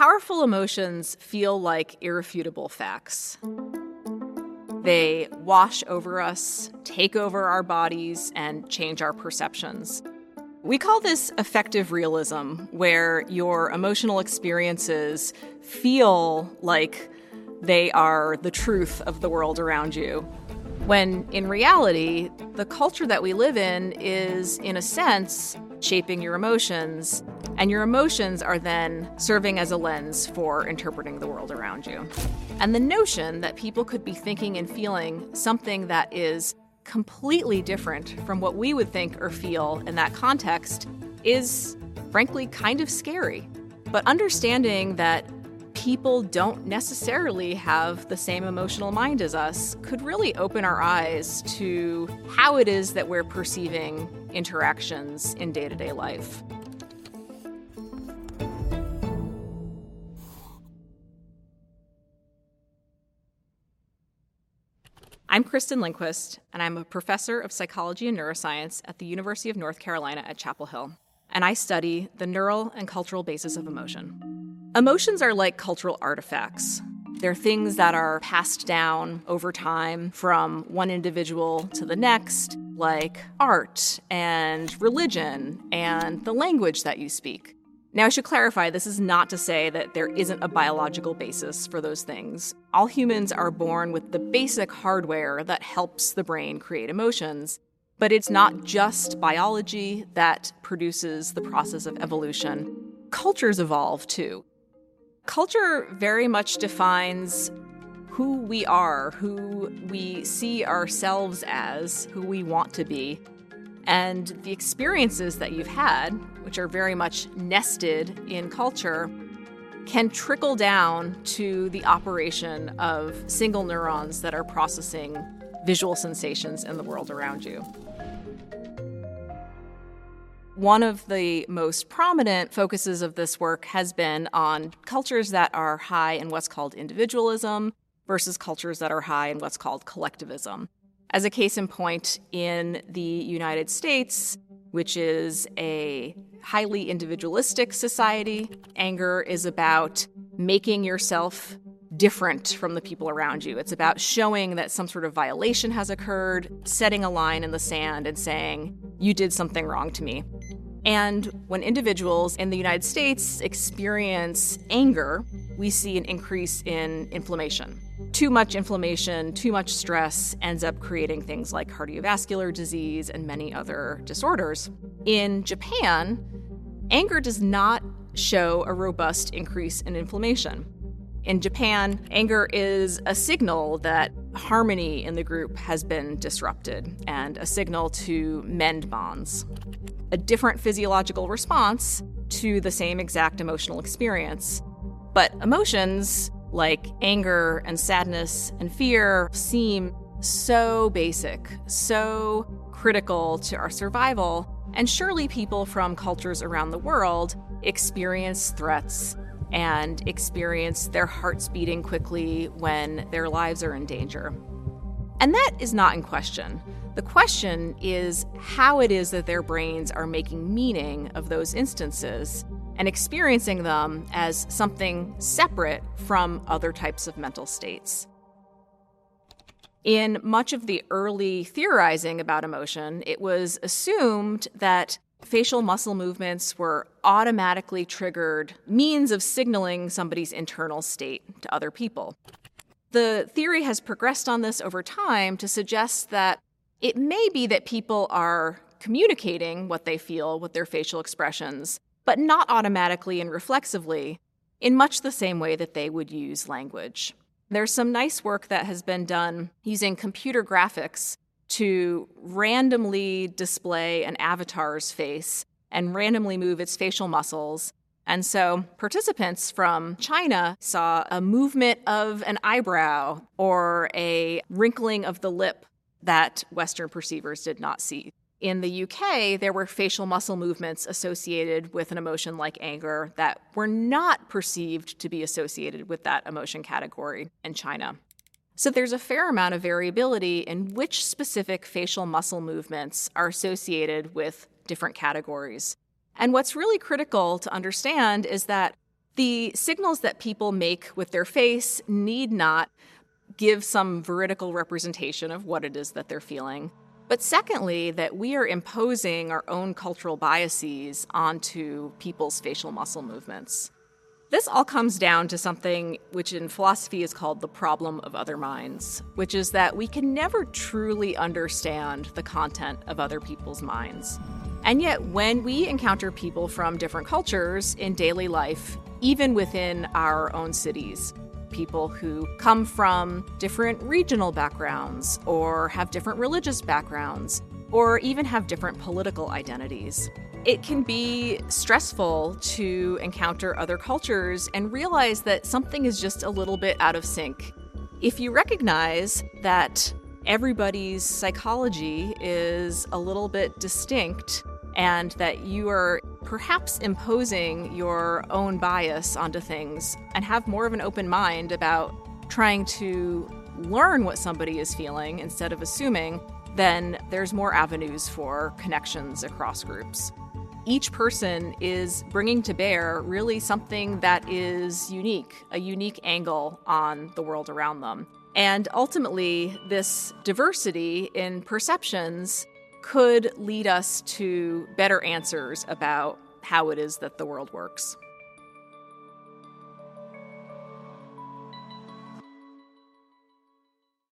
Powerful emotions feel like irrefutable facts. They wash over us, take over our bodies, and change our perceptions. We call this affective realism, where your emotional experiences feel like they are the truth of the world around you. When in reality, the culture that we live in is, in a sense, shaping your emotions, and your emotions are then serving as a lens for interpreting the world around you. And the notion that people could be thinking and feeling something that is completely different from what we would think or feel in that context is, frankly, kind of scary. But understanding that people don't necessarily have the same emotional mind as us could really open our eyes to how it is that we're perceiving interactions in day to day life. I'm Kristen Lindquist, and I'm a professor of psychology and neuroscience at the University of North Carolina at Chapel Hill, and I study the neural and cultural basis of emotion. Emotions are like cultural artifacts. They're things that are passed down over time from one individual to the next, like art and religion and the language that you speak. Now, I should clarify this is not to say that there isn't a biological basis for those things. All humans are born with the basic hardware that helps the brain create emotions, but it's not just biology that produces the process of evolution. Cultures evolve too. Culture very much defines who we are, who we see ourselves as, who we want to be. And the experiences that you've had, which are very much nested in culture, can trickle down to the operation of single neurons that are processing visual sensations in the world around you. One of the most prominent focuses of this work has been on cultures that are high in what's called individualism versus cultures that are high in what's called collectivism. As a case in point, in the United States, which is a highly individualistic society, anger is about making yourself different from the people around you. It's about showing that some sort of violation has occurred, setting a line in the sand, and saying, You did something wrong to me. And when individuals in the United States experience anger, we see an increase in inflammation too much inflammation, too much stress ends up creating things like cardiovascular disease and many other disorders. In Japan, anger does not show a robust increase in inflammation. In Japan, anger is a signal that harmony in the group has been disrupted and a signal to mend bonds. A different physiological response to the same exact emotional experience. But emotions like anger and sadness and fear seem so basic, so critical to our survival. And surely people from cultures around the world experience threats and experience their hearts beating quickly when their lives are in danger. And that is not in question. The question is how it is that their brains are making meaning of those instances and experiencing them as something separate from other types of mental states. In much of the early theorizing about emotion, it was assumed that facial muscle movements were automatically triggered means of signaling somebody's internal state to other people. The theory has progressed on this over time to suggest that it may be that people are communicating what they feel with their facial expressions but not automatically and reflexively, in much the same way that they would use language. There's some nice work that has been done using computer graphics to randomly display an avatar's face and randomly move its facial muscles. And so participants from China saw a movement of an eyebrow or a wrinkling of the lip that Western perceivers did not see. In the UK, there were facial muscle movements associated with an emotion like anger that were not perceived to be associated with that emotion category in China. So there's a fair amount of variability in which specific facial muscle movements are associated with different categories. And what's really critical to understand is that The signals that people make with their face need not give some veridical representation of what it is that they're feeling. But secondly, that we are imposing our own cultural biases onto people's facial muscle movements. This all comes down to something which in philosophy is called the problem of other minds, which is that we can never truly understand the content of other people's minds. And yet, when we encounter people from different cultures in daily life, even within our own cities, people who come from different regional backgrounds or have different religious backgrounds or even have different political identities. It can be stressful to encounter other cultures and realize that something is just a little bit out of sync. If you recognize that everybody's psychology is a little bit distinct and that you are perhaps imposing your own bias onto things and have more of an open mind about trying to learn what somebody is feeling instead of assuming, then there's more avenues for connections across groups. Each person is bringing to bear really something that is unique, a unique angle on the world around them. And ultimately, this diversity in perceptions could lead us to better answers about how it is that the world works.